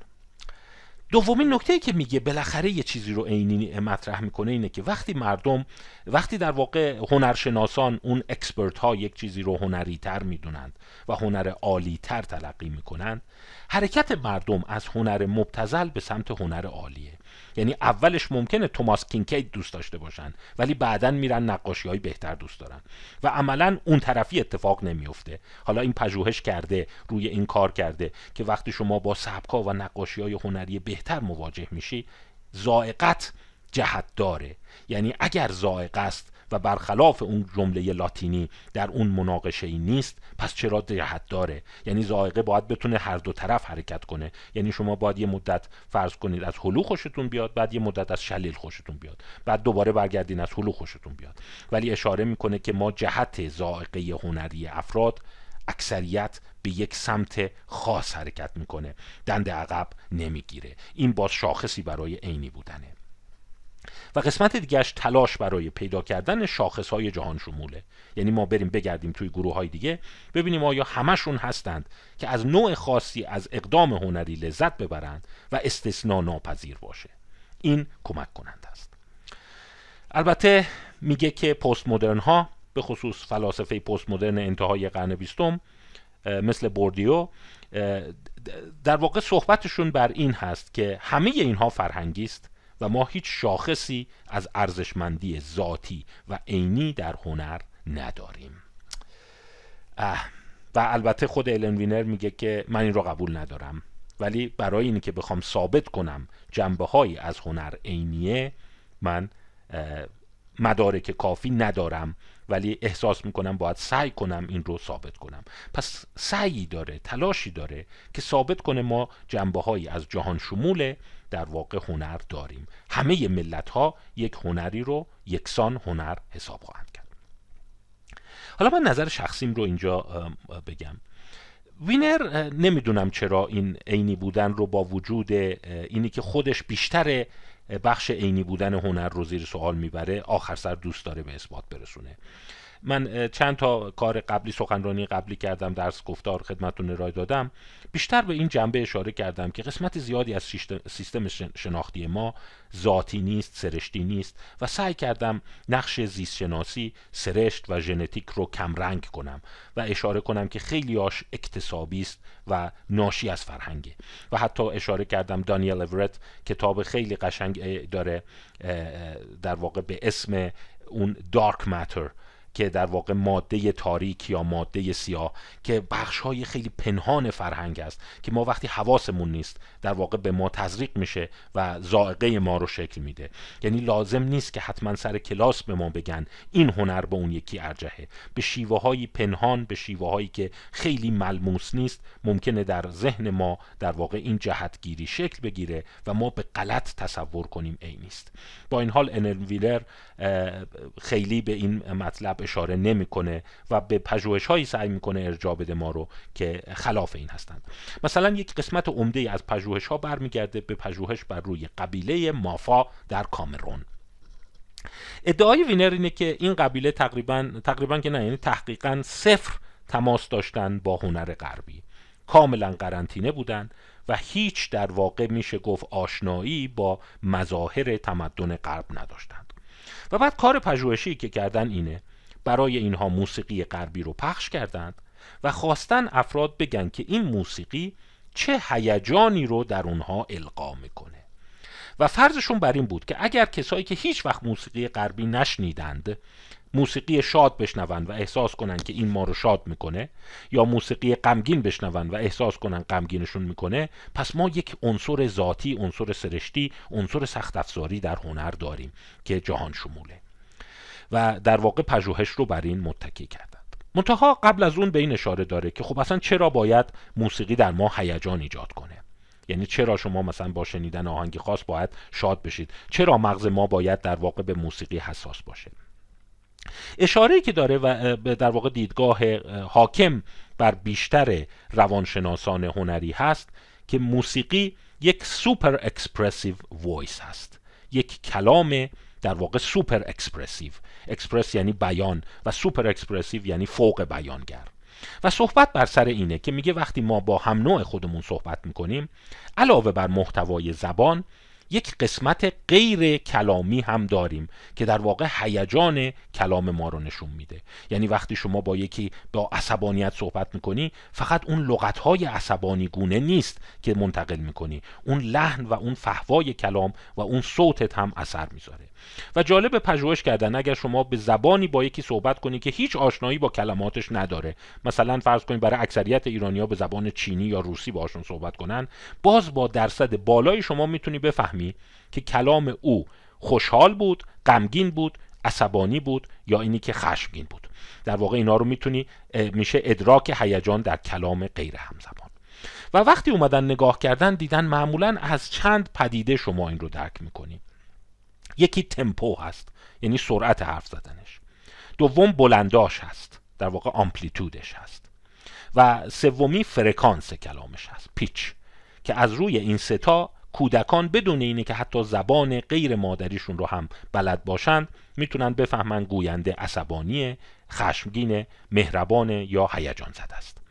دومین نکته که میگه بالاخره یه چیزی رو عینی مطرح می‌کنه اینه که وقتی مردم وقتی در واقع هنرشناسان اون expert ها یک چیزی رو هنری تر می‌دونند و هنر عالی تر تلقی می‌کنند حرکت مردم از هنر مبتذل به سمت هنر عالیه. یعنی اولش ممکنه توماس کینکید دوست داشته باشن ولی بعدا میرن نقاشی های بهتر دوست دارن و عملا اون طرفی اتفاق نمیفته حالا این پژوهش کرده روی این کار کرده که وقتی شما با سبکا و نقاشی های هنری بهتر مواجه میشی زائقت جهت داره یعنی اگر زائقه است و برخلاف اون جمله لاتینی در اون مناقشه ای نیست پس چرا جهت داره یعنی زائقه باید بتونه هر دو طرف حرکت کنه. یعنی شما باید یه مدت فرض کنید از هلو خوشتون بیاد بعد یه مدت از شلیل خوشتون بیاد. بعد دوباره برگردین از هلو خوشتون بیاد. ولی اشاره می‌کنه که ما جهت زائقه هنری افراد اکثریت به یک سمت خاص حرکت می‌کنه. دند عقب نمی‌گیره. این باز شاخصی برای عینی بودنه. و قسمت دیگهش تلاش برای پیدا کردن شاخص های جهان شموله. یعنی ما بریم بگردیم توی گروه های دیگه ببینیم آیا همشون هستند که از نوع خاصی از اقدام هنری لذت ببرند و استثنا ناپذیر باشه. این کمک کنند است. البته میگه که پست مدرن ها به خصوص فلاسفه پست مدرن انتهای قرن بیستم مثل بوردیو در واقع صحبتشون بر این هست که همه اینها فرهنگی است و ما هیچ شاخصی از ارزشمندی ذاتی و عینی در هنر نداریم. و البته خود الن وینر میگه که من این رو قبول ندارم ولی برای اینکه که بخوام ثابت کنم جنبه هایی از هنر عینیه من مدارک کافی ندارم ولی احساس می‌کنم باید سعی کنم این رو ثابت کنم. پس سعی داره تلاشی داره که ثابت کنه ما جنبه هایی از جهان شمول در واقع هنر داریم. همه ملت ها یک هنری رو یکسان هنر حساب خواهند کرد. حالا من نظر شخصیم رو اینجا بگم. وینر نمی‌دونم چرا این عینی بودن رو با وجود اینی که خودش بیشتر بخش عینی بودن هنر رو زیر سوال می‌بره آخر سر دوست داره به اثبات برسونه. من چند تا کار قبلی سخنرانی قبلی کردم درس گفتار خدمتون ارائه دادم. بیشتر به این جنبه اشاره کردم که قسمت زیادی از سیستم شناختی ما ذاتی نیست سرشتی نیست و سعی کردم نقش زیست شناسی سرشت و ژنتیک رو کمرنگ کنم و اشاره کنم که خیلی آش اکتسابی است و ناشی از فرهنگه. و حتی اشاره کردم دانیل اورت کتاب خیلی قشنگ داره در واقع به اسم اون دارک ماتر که در واقع ماده تاریک یا ماده سیاه که بخش های خیلی پنهان فرهنگ است که ما وقتی حواسمون نیست در واقع به ما تزریق میشه و زائقه ما رو شکل میده. یعنی لازم نیست که حتما سر کلاس به ما بگن این هنر به اون یکی ارجهه به شیوه های پنهان به شیوه هایی که خیلی ملموس نیست ممکنه در ذهن ما در واقع این جهتگیری شکل بگیره و ما به غلط تصور کنیم ای نیست. با این حال انل ویلر خیلی به این مطلب اشاره نمی‌کنه و به پژوهش هایی سعی می‌کنه ارجاع بده ما رو که خلاف این هستند. مثلا یک قسمت عمده از پژوهش ها برمیگرده به پژوهش بر روی قبیله مافا در کامرون. ادعای وینر اینه که این قبیله تقریبا تقریبا که نه یعنی تحقیقا صفر تماس داشتن با هنر غربی. کاملا قرنطینه بودن و هیچ در واقع میشه گفت آشنایی با مظاهر تمدن غرب نداشتند. و بعد کار پژوهشی که کردن اینه برای اینها موسیقی غربی رو پخش کردند و خواستن افراد بگن که این موسیقی چه هیجانی رو در اونها القا می‌کنه. و فرضشون بر این بود که اگر کسایی که هیچ وقت موسیقی غربی نشنیدند موسیقی شاد بشنوند و احساس کنند که این ما رو شاد می‌کنه یا موسیقی غمگین بشنوند و احساس کنند غمگینشون می‌کنه پس ما یک عنصر ذاتی عنصر سرشتی عنصر سخت افزاری در هنر داریم که جهان شموله. و در واقع پژوهش رو بر این متکی کردند. منتها قبل از اون به این اشاره داره که خب اصلا چرا باید موسیقی در ما هیجان ایجاد کنه؟ یعنی چرا شما مثلا با شنیدن آهنگی خاص باید شاد بشید؟ چرا مغز ما باید در واقع به موسیقی حساس باشه؟ اشاره که داره و در واقع دیدگاه حاکم بر بیشتر روانشناسان هنری هست که موسیقی یک super expressive voice هست. یک کلام در واقع super expressive. express یعنی بیان و super expressive یعنی فوق بیانگر. و صحبت بر سر اینه که میگه وقتی ما با هم نوع خودمون صحبت می‌کنیم علاوه بر محتوای زبان یک قسمت غیر کلامی هم داریم که در واقع هیجان کلام ما رو نشون میده. یعنی وقتی شما با یکی با عصبانیت صحبت می‌کنی فقط اون لغتهای عصبانی گونه نیست که منتقل می‌کنی. اون لحن و اون فحوای کلام و اون صوتت هم اثر می‌ذاره. و جالب پژوهش کردن اگر شما به زبانی با یکی صحبت کنی که هیچ آشنایی با کلماتش نداره. مثلا فرض کنید برای اکثریت ایرانیا به زبان چینی یا روسی باشون صحبت کنن. باز با درصد بالای شما می‌تونی بفهمی که کلام او خوشحال بود غمگین بود عصبانی بود یا اینی که خشمگین بود. در واقع اینا رو می‌تونی میشه ادراک هیجان در کلام غیر همزبان. و وقتی اومدن نگاه کردن دیدن معمولا از چند پدیده شما این رو درک می‌کنید یکی تمپو هست یعنی سرعت حرف زدنش. دوم بلنداش هست در واقع amplitude ش هست. و سومی فرکانس کلامش هست pitch که از روی این سه تا کودکان بدون اینه که حتی زبان غیر مادریشون رو هم بلد باشند می‌تونن بفهمن گوینده عصبانی خشمگین مهربان یا هیجان زده است.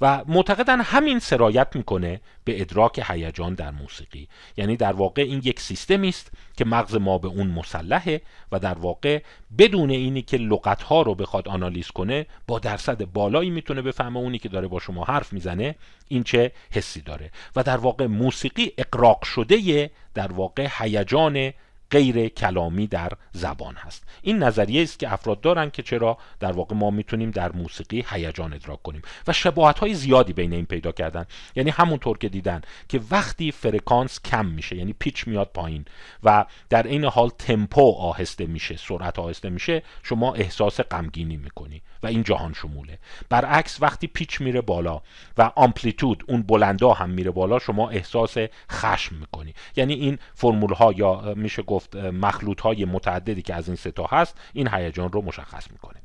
و معتقدن همین سرایت می‌کنه به ادراک هیجان در موسیقی. یعنی در واقع این یک سیستمی است که مغز ما به اون مسلحه و در واقع بدون اینی که لغت ها رو بخواد آنالیز کنه با درصد بالایی می‌تونه بفهمه اونی که داره با شما حرف می‌زنه این چه حسی داره. و در واقع موسیقی اقراق شده در واقع هیجان غیر کلامی در زبان هست. این نظریه است که افراد دارن که چرا در واقع ما می‌تونیم در موسیقی هیجان ادراک کنیم و شباهت های زیادی بین این پیدا کردن. یعنی همونطور که دیدن که وقتی فرکانس کم میشه یعنی پیچ میاد پایین و در این حال تمپو آهسته میشه سرعت آهسته میشه شما احساس غمگینی می‌کنی و این جهان شموله. برعکس وقتی پیچ میره بالا و آمپلیتود اون بلندا هم میره بالا شما احساس خشم می‌کنی. یعنی این فرمول ها یا میشه گفت مخلوط های متعددی که از این ستا هست این هیجان رو مشخص می‌کنه.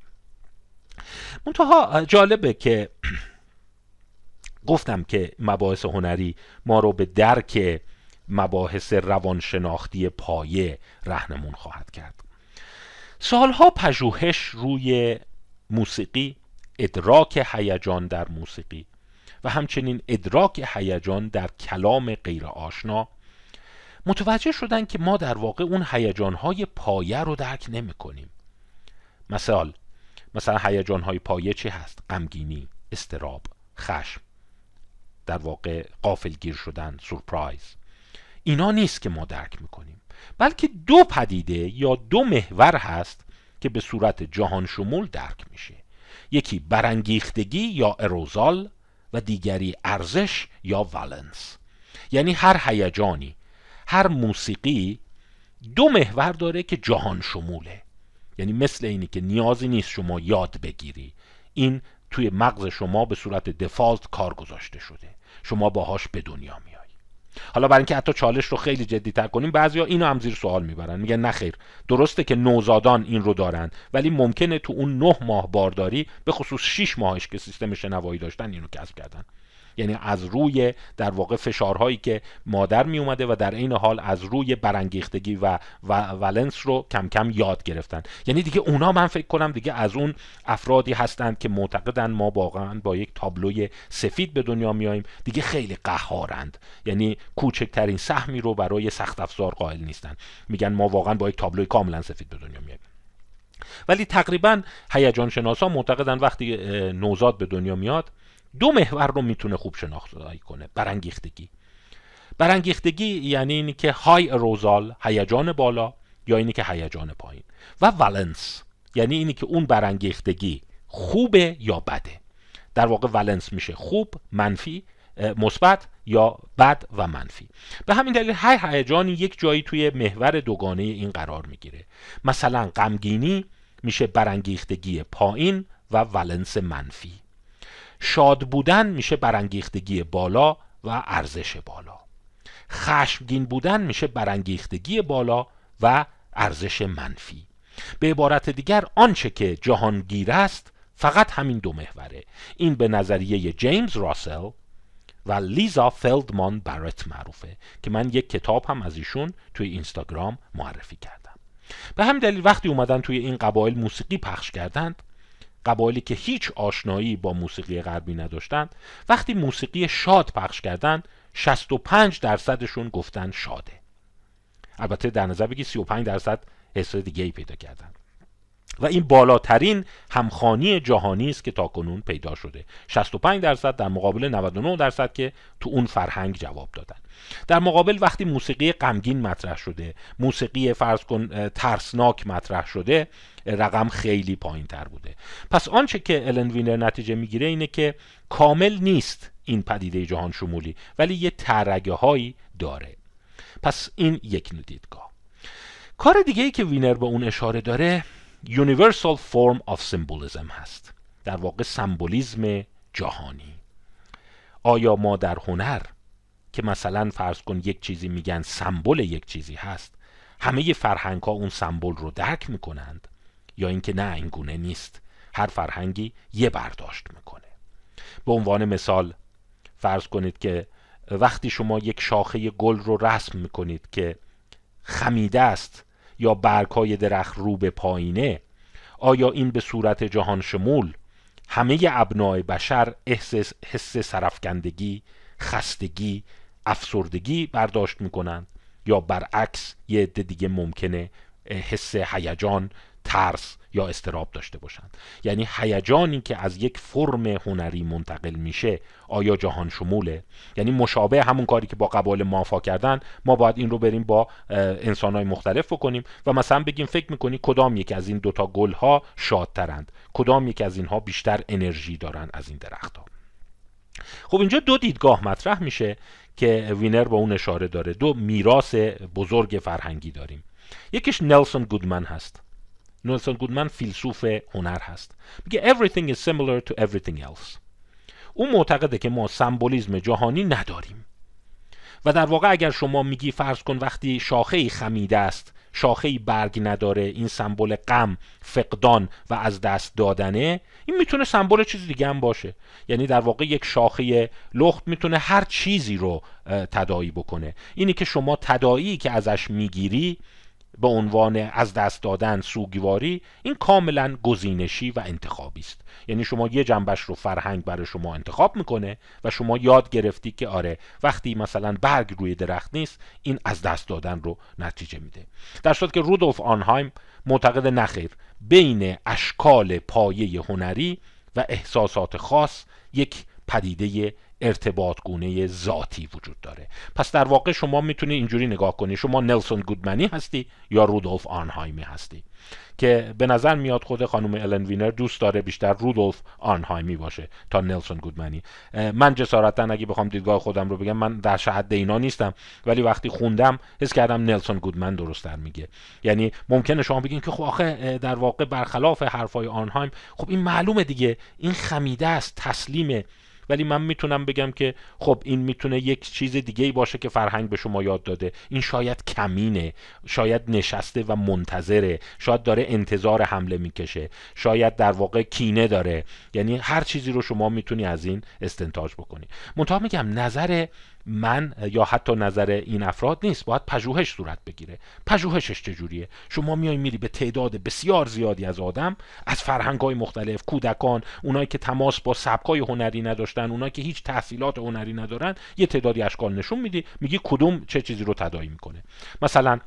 منتها جالبه که گفتم که مباحث هنری ما رو به درک مباحث روانشناختی پایه رهنمون خواهد کرد. سالها پژوهش روی موسیقی ادراک هیجان در موسیقی و همچنین ادراک هیجان در کلام غیر آشنا متوجه شدن که ما در واقع اون هیجانهای پایه رو درک نمی کنیم. مثال مثلا هیجانهای پایه چی هست؟ غمگینی استراب خشم در واقع قافلگیر شدن سورپرایز. اینا نیست که ما درک می‌کنیم بلکه دو پدیده یا دو محور هست که به صورت جهان شمول درک میشه. یکی برانگیختگی یا اروزال و دیگری ارزش یا والنس یعنی هر هیجانی هر موسیقی دو محور داره که جهان شموله. یعنی مثل اینی که نیازی نیست شما یاد بگیری. این توی مغز شما به صورت دفالت کار گذاشته شده. شما باهاش به دنیا میاد حالا برای اینکه حتی چالش رو خیلی جدی تر کنیم بعضیا اینو هم زیر سوال می‌برن. میگن نخیر درسته که نوزادان این رو دارن ولی ممکنه تو اون نه ماه بارداری به خصوص 6 ماهش که سیستم شنوایی داشتن اینو کسب کردن. یعنی از روی در واقع فشارهایی که مادر می اومده و در این حال از روی برانگیختگی و, و ولنس رو کم کم یاد گرفتن. یعنی دیگه اونا من فکر کنم دیگه از اون افرادی هستند که معتقدن ما واقعا با یک تابلوی سفید به دنیا میاییم دیگه خیلی قهارند. یعنی کوچکترین سهمی رو برای سخت افزار قائل نیستن. میگن ما واقعا با یک تابلوی کاملا سفید به دنیا میاییم ولی تقریبا هیجان شناسا معتقدن وقتی نوزاد به دنیا میاد دو محور رو می‌تونه خوب شناسایی کنه. برانگیختگی. برانگیختگی یعنی اینی که های اروزال هیجان بالا یا اینی که هیجان پایین. و ولنس یعنی اینی که اون برانگیختگی خوبه یا بده. در واقع ولنس میشه خوب منفی مثبت یا بد و منفی. به همین دلیل هر هیجانی یک جایی توی محور دوگانه این قرار می‌گیره. مثلا غمگینی میشه برانگیختگی پایین و ولنس منفی. شاد بودن میشه برانگیختگی بالا و ارزش بالا. خشمگین بودن میشه برانگیختگی بالا و ارزش منفی. به عبارت دیگر آنچه که جهانگیر است فقط همین دو محوره. این به نظریه جیمز راسل و لیزا فلدمان برت معروفه که من یک کتاب هم از ایشون توی اینستاگرام معرفی کردم. به همین دلیل وقتی اومدن توی این قبایل موسیقی پخش کردند قبایلی که هیچ آشنایی با موسیقی غربی نداشتند وقتی موسیقی شاد پخش کردند 65 درصدشون گفتن شاده. البته در نظر بگی 35 درصد حس دیگه ای پیدا کردن. و این بالاترین همخانی جهانی است که تاکنون پیدا شده. 65 درصد در مقابل 99 درصد که تو اون فرهنگ جواب دادن. در مقابل وقتی موسیقی غمگین مطرح شده موسیقی فرض کن ترسناک مطرح شده رقم خیلی پایین تر بوده. پس آنچه که الن وینر نتیجه می‌گیره اینه که کامل نیست این پدیده جهان شمولی ولی یه رگه هایی داره. پس این یک دیدگاه کار دیگه ای که وینر به اون اشاره داره Universal Form of Symbolism هست. در واقع سمبولیزم جهانی. آیا ما در هنر که مثلا فرض کن یک چیزی میگن سمبل یک چیزی هست همه فرهنگ ها اون سمبل رو درک می‌کنند؟ یا اینکه نه این گونه نیست. هر فرهنگی یه برداشت می‌کنه. به عنوان مثال فرض کنید که وقتی شما یک شاخه گل رو رسم می‌کنید که خمیده است یا برگهای درخت رو به پایینه آیا این به صورت جهان شمول همه ابنای بشر احساس حس سرفکندگی خستگی افسردگی برداشت می‌کنند؟ یا برعکس یه عده دیگه ممکنه حس هیجان ترس یا استراب داشته باشند. یعنی هیجانی که از یک فرم هنری منتقل میشه آیا جهان شموله؟ یعنی مشابه همون کاری که با قبال مافا کردن ما باید این رو بریم با انسانهای مختلف بکنیم و مثلا بگیم فکر می‌کنی کدام یک از این دوتا گل ها شادترند؟ کدام یک از اینها بیشتر انرژی دارن از این درخت ها خب اینجا دو دیدگاه مطرح میشه که وینر با اون اشاره داره. دو میراث بزرگ فرهنگی داریم. یکیش نلسون گودمن هست. نلسون گودمن فیلسوف هنر هست. میگه everything is similar to everything else. او معتقده که ما سمبولیزم جهانی نداریم. و در واقع اگر شما میگی فرض کن وقتی شاخه خمیده است شاخه برگ نداره این سمبل غم فقدان و از دست دادنه این می‌تونه سمبل چیز دیگه هم باشه. یعنی در واقع یک شاخه لخت می‌تونه هر چیزی رو تدایی بکنه. اینی که شما تدایی که ازش می‌گیری به عنوان از دست دادن سوگواری این کاملا گزینشی و انتخابی است. یعنی شما یه جنبش رو فرهنگ برای شما انتخاب می‌کنه و شما یاد گرفتی که آره وقتی مثلا برگ روی درخت نیست این از دست دادن رو نتیجه میده. در صورت که رودولف آنهایم معتقد نخیر بین اشکال پایه هنری و احساسات خاص یک پدیده ارتباط گونه ذاتی وجود داره. پس در واقع شما می‌تونید اینجوری نگاه کنید شما نلسون گودمنی هستی یا رودولف آنهایمی هستی. که به نظر میاد خود خانم الن وینر دوست داره بیشتر رودولف آنهایمی باشه تا نلسون گودمنی. من جسارتا اگه بخوام دیدگاه خودم رو بگم من در شهد اینا نیستم ولی وقتی خوندم حس کردم نلسون گودمن درست در میگه. یعنی ممکنه شما بگین که خب آخه در واقع برخلاف حرفای آنهایم خب این معلومه دیگه. این خمیده است تسلیمه. ولی من می‌تونم بگم که خب این می‌تونه یک چیز دیگه ای باشه که فرهنگ به شما یاد داده. این شاید کمینه شاید نشسته و منتظره شاید داره انتظار حمله می‌کشه شاید در واقع کینه داره. یعنی هر چیزی رو شما می‌تونی از این استنتاج بکنی. منتها میگم نظر من یا حتی نظر این افراد نیست. باید پژوهش صورت بگیره. پژوهشش چجوریه؟ شما میای میری به تعداد بسیار زیادی از آدم از فرهنگ های مختلف کودکان اونایی که تماس با سبکای هنری نداشتن اونایی که هیچ تحصیلات هنری ندارن یه تعدادی اشکال نشون میدی میگی کدوم چه چیزی رو تداعی می‌کنه. مثلا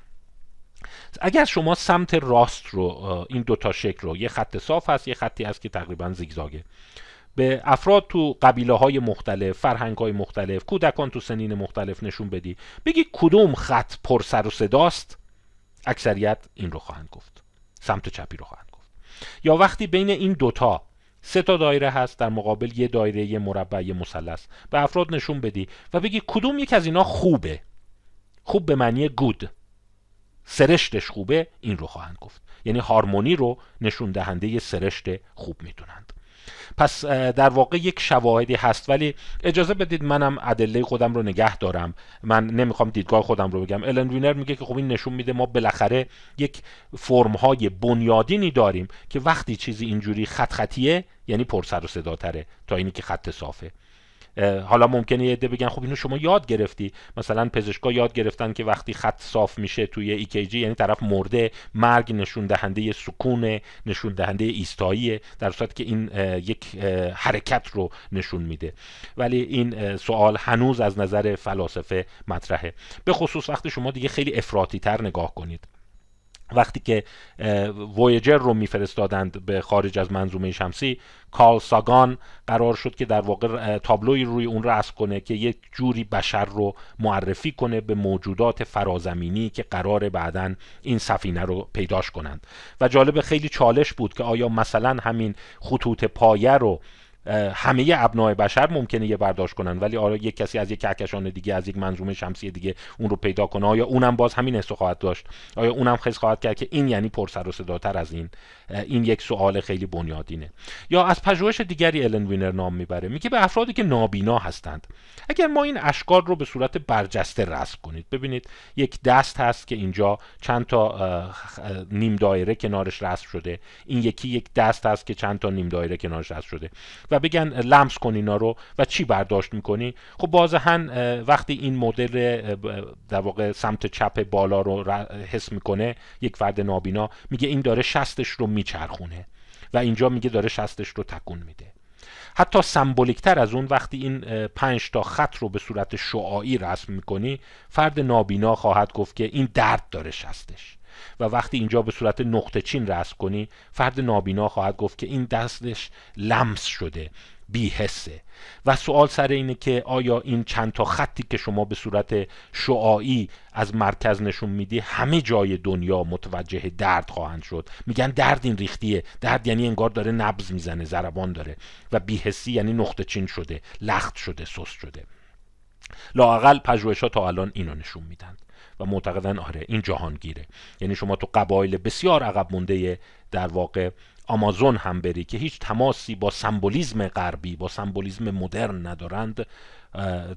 اگر شما سمت راست رو این دوتا شکل رو یه خط صاف هست یه خطی هست که تقریبا زیگزاگه. به افراد تو قبیله های مختلف فرهنگ های مختلف کودکان تو سنین مختلف نشون بدی. بگی کدوم خط پر سر و صداست؟ اکثریت این رو خواهند گفت. سمت چپی رو خواهند گفت. یا وقتی بین این دوتا سه تا دایره هست در مقابل یه دایره یه مربع یه مثلث به افراد نشون بدی و بگی کدوم یک از اینا خوبه؟ خوب به معنی گود سرشتش خوبه؟ این رو خواهند گفت. یعنی هارمونی رو نشون دهنده سرشت خوب می‌دونند. پس در واقع یک شواهدی هست. ولی اجازه بدید منم ادله خودم رو نگه دارم. من نمی‌خوام دیدگاه خودم رو بگم. الن وینر میگه که خب این نشون میده ما بالاخره یک فرم های بنیادینی داریم که وقتی چیزی اینجوری خط خطیه یعنی پر سر و صدا تره تا اینی که خط صافه. حالا ممکنه یه عده بگن خب اینو شما یاد گرفتی. مثلا پزشکا یاد گرفتن که وقتی خط صاف میشه توی EKG یعنی طرف مرده مرگ نشون دهنده سکون نشون دهنده ایستایی در صورتی که این یک حرکت رو نشون میده. ولی این سوال هنوز از نظر فلاسفه مطرحه. به خصوص وقتی شما دیگه خیلی افراطی تر نگاه کنید. وقتی که وویجر رو میفرستادند به خارج از منظومه شمسی کارل ساگان قرار شد که در واقع تابلوی روی اون رسم کنه که یک جوری بشر رو معرفی کنه به موجودات فرازمینی که قرار بعدا این سفینه رو پیداش کنند. و جالب خیلی چالش بود که آیا مثلا همین خطوط پایه رو همه ابناع بشر ممکنه یه برداشت کنن ولی آیا یک کسی از یک کهکشان دیگه از یک منظومه شمسی دیگه اون رو پیدا کنه. آیا اونم باز همین حس خواهد داشت؟ آیا اونم خیلی خواهد کرد که این یعنی پرسر و صداتر از این؟ این یک سوال خیلی بنیادینه. یا از پژوهش دیگری الن وینر نام می‌بره. میگه به افرادی که نابینا هستند اگر ما این اشکال رو به صورت برجسته رسم کنید ببینید یک دست هست که اینجا چند تا نیم دایره کنارش رسم شده. این یکی یک دست هست که چند تا نیم دایره کنارش رسم شده. و بگن لمس کن اینا رو و چی برداشت می‌کنی؟ خب بازهن وقتی این مدل در واقع سمت چپ بالا رو حس می‌کنه یک فرد نابینا میگه این داره شستش رو میچرخونه و اینجا میگه داره شستش رو تکون میده. حتی سمبولیکتر از اون وقتی این پنج تا خط رو به صورت شعاعی رسم می‌کنی فرد نابینا خواهد گفت که این درد داره شستش. و وقتی اینجا به صورت نقطه چین رسم کنی فرد نابینا خواهد گفت که این دستش لمس شده بیحسه. و سوال سر اینه که آیا این چند تا خطی که شما به صورت شعاعی از مرکز نشون میدی همه جای دنیا متوجه درد خواهند شد؟ میگن درد این ریختیه. درد یعنی انگار داره نبز می‌زنه ضربان داره. و بیحسی یعنی نقطه چین شده لخت شده سست شده. لاقل پژوهش‌ها تا الان اینو نشون میدن و معتقدن آره این جهانگیره. یعنی شما تو قبایل بسیار عقب مونده در واقع آمازون هم بری که هیچ تماسی با سمبولیزم غربی با سمبولیزم مدرن ندارند.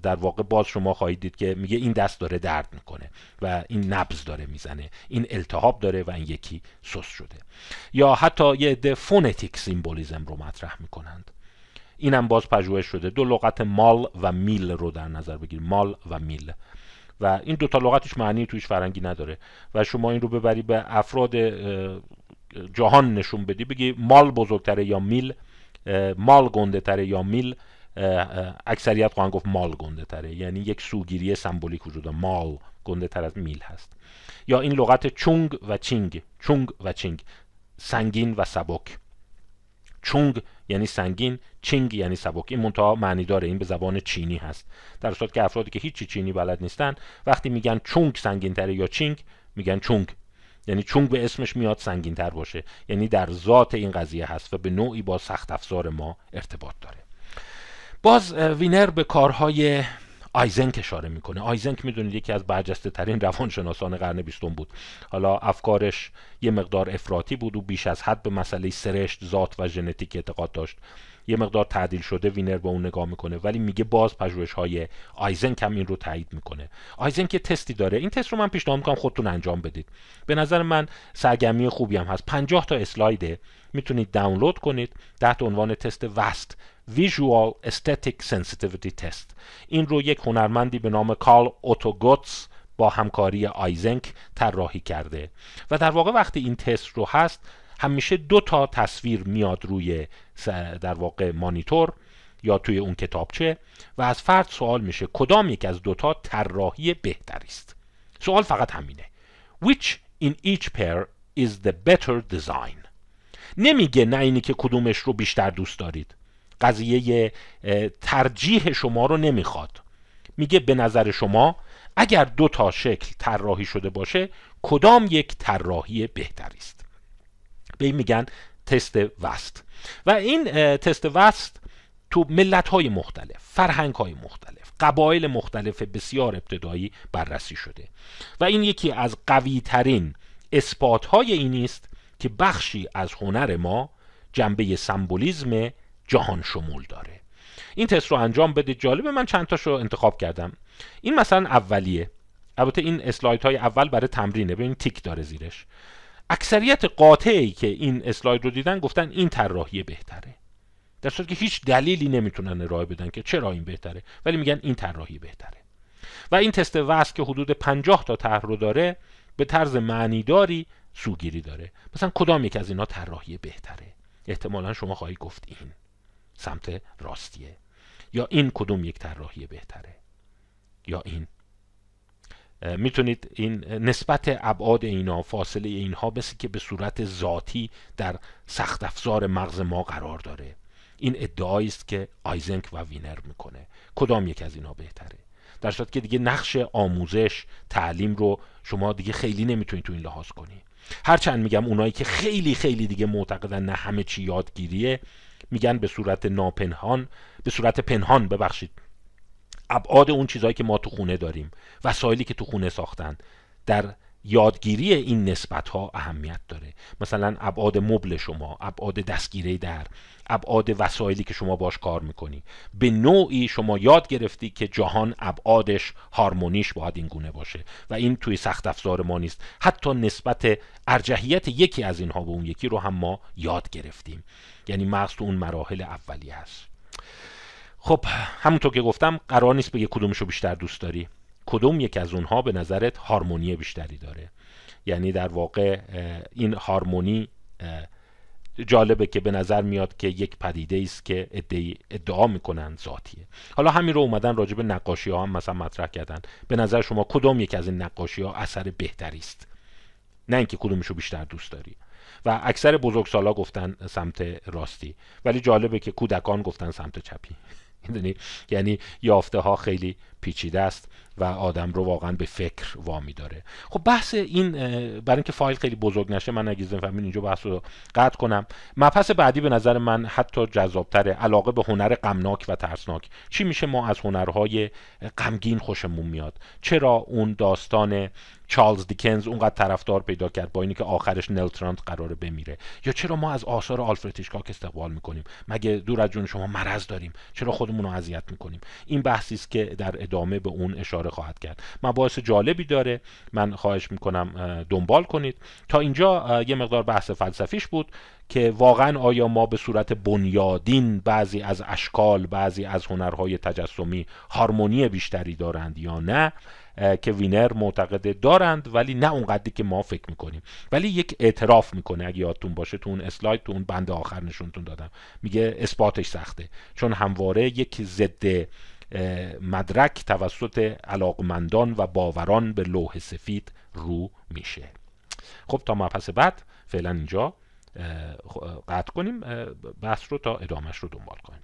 در واقع باز شما خواهید دید که میگه این دست داره درد می‌کنه و این نبض داره می‌زنه این التهاب داره و این یکی سست شده. یا حتی یه عده phonetic symbolism رو مطرح می‌کنند. اینم باز پژوهش شده. دو لغت مال و میل رو در نظر بگیر مال و میل. و این دوتا لغتش معنی تو فرهنگی نداره. و شما این رو ببری به افراد جهان نشون بدی بگی مال بزرگتره یا میل مال گنده تره یا میل اکثریت خواهند گفت مال گنده تره یعنی یک سوگیری سمبولیک وجود مال گنده تر از میل هست. یا این لغت چونگ و چینگ. چونگ و چینگ. سنگین و سبک. چونگ یعنی سنگین چینگ یعنی سبک. این منتها معنی داره. این به زبان چینی هست. در صورت که افرادی که هیچی چینی بلد نیستن وقتی میگن چونگ سنگین تره یا چینگ میگن چونگ. یعنی چونگ به اسمش میاد سنگین تر باشه. یعنی در ذات این قضیه هست و به نوعی با سخت افزار ما ارتباط داره. باز وینر به کارهای آیزنک اشاره می‌کنه. آیزنک می‌دونید یکی از برجسته ترین روانشناسان قرن بیستم بود. حالا افکارش یه مقدار افراطی بود و بیش از حد به مسئله سرشت ذات و ژنتیک اعتقاد داشت. یه مقدار تعدیل شده وینر به اون نگاه می‌کنه ولی میگه باز پژوهش های آیزنک هم این رو تایید می‌کنه. آیزنک یه تستی داره. این تست رو من پیشنهاد می‌کنم خودتون انجام بدید. به نظر من سرگرمی خوبی هم هست. 50 تا اسلایده می‌تونید دانلود کنید. تحت عنوان تست VAST. Visual Aesthetic Sensitivity Test. این رو یک هنرمندی به نام کارل اوتو گوتس با همکاری آیزنک طراحی کرده. و در واقع وقتی این تست رو هست همیشه دو تا تصویر میاد روی در واقع مانیتور یا توی اون کتابچه و از فرد سوال میشه کدام یک از دوتا طراحی بهتری است. سوال فقط همینه. Which in each pair is the better design? نمیگه نه اینی که کدومش رو بیشتر دوست دارید. قضیه ترجیح شما رو نمی‌خواد. میگه به نظر شما اگر دو تا شکل طراحی شده باشه کدام یک طراحی بهتری است؟ به این میگن تست وست و این تست وست تو ملت های مختلف فرهنگ های مختلف قبایل مختلف بسیار ابتدایی بررسی شده. و این یکی از قوی ترین اثبات های این است که بخشی از هنر ما جنبه سمبولیزم جهان شمول داره. این تست رو انجام بده. جالبه من چند تاشو انتخاب کردم. این مثلا اولیه. البته این اسلاید های اول برای تمرینه. ببین تیک داره زیرش. اکثریت قاطعی که این اسلاید رو دیدن گفتن این طراحی بهتره. در صورتی که هیچ دلیلی نمی‌تونن ارائه بدن که چرا این بهتره ولی میگن این طراحی بهتره. و این تست وصل که حدود 50 تا طرح رو داره به طرز معنیداری سوگیری داره. مثلا کدام یک از اینا طراحی بهتره؟ احتمالا شما خواهی گفت این. سمت راستیه. یا این کدوم یک طراحی بهتره؟ یا این می‌تونید این نسبت ابعاد اینا فاصله اینها مثل که به صورت ذاتی در سخت افزار مغز ما قرار داره. این ادعایی است که آیزنک و وینر می‌کنه. کدام یک از اینا بهتره؟ در صورت که دیگه نقش آموزش تعلیم رو شما دیگه خیلی نمی‌تونید تو این لحاظ کنی. هرچند میگم اونایی که خیلی خیلی دیگه معتقدن نه همه چی یادگیریه میگن به صورت ناپنهان به صورت پنهان ببخشید ابعاد اون چیزهایی که ما تو خونه داریم وسایلی که تو خونه ساختن در یادگیری این نسبت ها اهمیت داره. مثلا ابعاد مبل شما ابعاد دستگیره در ابعاد وسایلی که شما باش کار می‌کنی. به نوعی شما یاد گرفتی که جهان ابعادش هارمونیش باید این گونه باشه و این توی سخت افزار ما نیست. حتی نسبت ارجحیت یکی از اینها به اون یکی رو هم ما یاد گرفتیم. یعنی مغز تو اون مراحل اولی هست خب همونطور که گفتم قرار نیست بگه کدومشو بیشتر دوست داری. کدوم یک از اونها به نظرت هارمونی بیشتری داره؟ یعنی در واقع این هارمونی جالبه که به نظر میاد که یک پدیده است که ادعا می‌کنن ذاتیه. حالا همین رو اومدن راجع به نقاشی ها هم مثلا مطرح کردن. به نظر شما کدوم یک از این نقاشی ها اثر بهتری است؟ نه اینکه کدومشو بیشتر دوست داری. و اکثر بزرگسالا گفتن سمت راستی. ولی جالبه که کودکان گفتن سمت چپی. یعنی یافته ها خیلی پیچیده است. و آدم رو واقعا به فکر وامی داره خب بحث این برای اینکه فایل خیلی بزرگ نشه من اگه فهمین اینجا بحث رو قطع کنم. مبحث بعدی به نظر من حتی جذابتره علاقه به هنر غمناک و ترسناک. چی میشه؟ ما از هنرهای غمگین خوشمون میاد. چرا اون داستان چارلز دیکنز اونقدر طرفدار پیدا کرد با اینی که آخرش نلترانت قراره بمیره؟ یا چرا ما از آثار آلفرد هیچکاک استقبال می‌کنیم؟ مگه دور از جون شما مرض داریم؟ چرا خودمون رو اذیت می‌کنیم؟ این بحثی است که در ادامه به اون اشاره خواهد کرد. مباحث جالبی داره. من خواهش می‌کنم دنبال کنید. تا اینجا یه مقدار بحث فلسفیش بود که واقعا آیا ما به صورت بنیادین بعضی از اشکال بعضی از هنرهای تجسمی هارمونی بیشتری دارند یا نه؟ که وینر معتقد دارند ولی نه اونقدری که ما فکر می‌کنیم. ولی یک اعتراف می‌کنه. اگه یادتون باشه تو اون اسلاید تو اون بند آخر نشونتون دادم. میگه اثباتش سخته. چون همواره یک ضد مدرک توسط علاقمندان و باوران به لوح سفید رو میشه. خب تا مبحث بعد فعلا اینجا قطع کنیم. بحث رو تا ادامهش رو دنبال کنیم.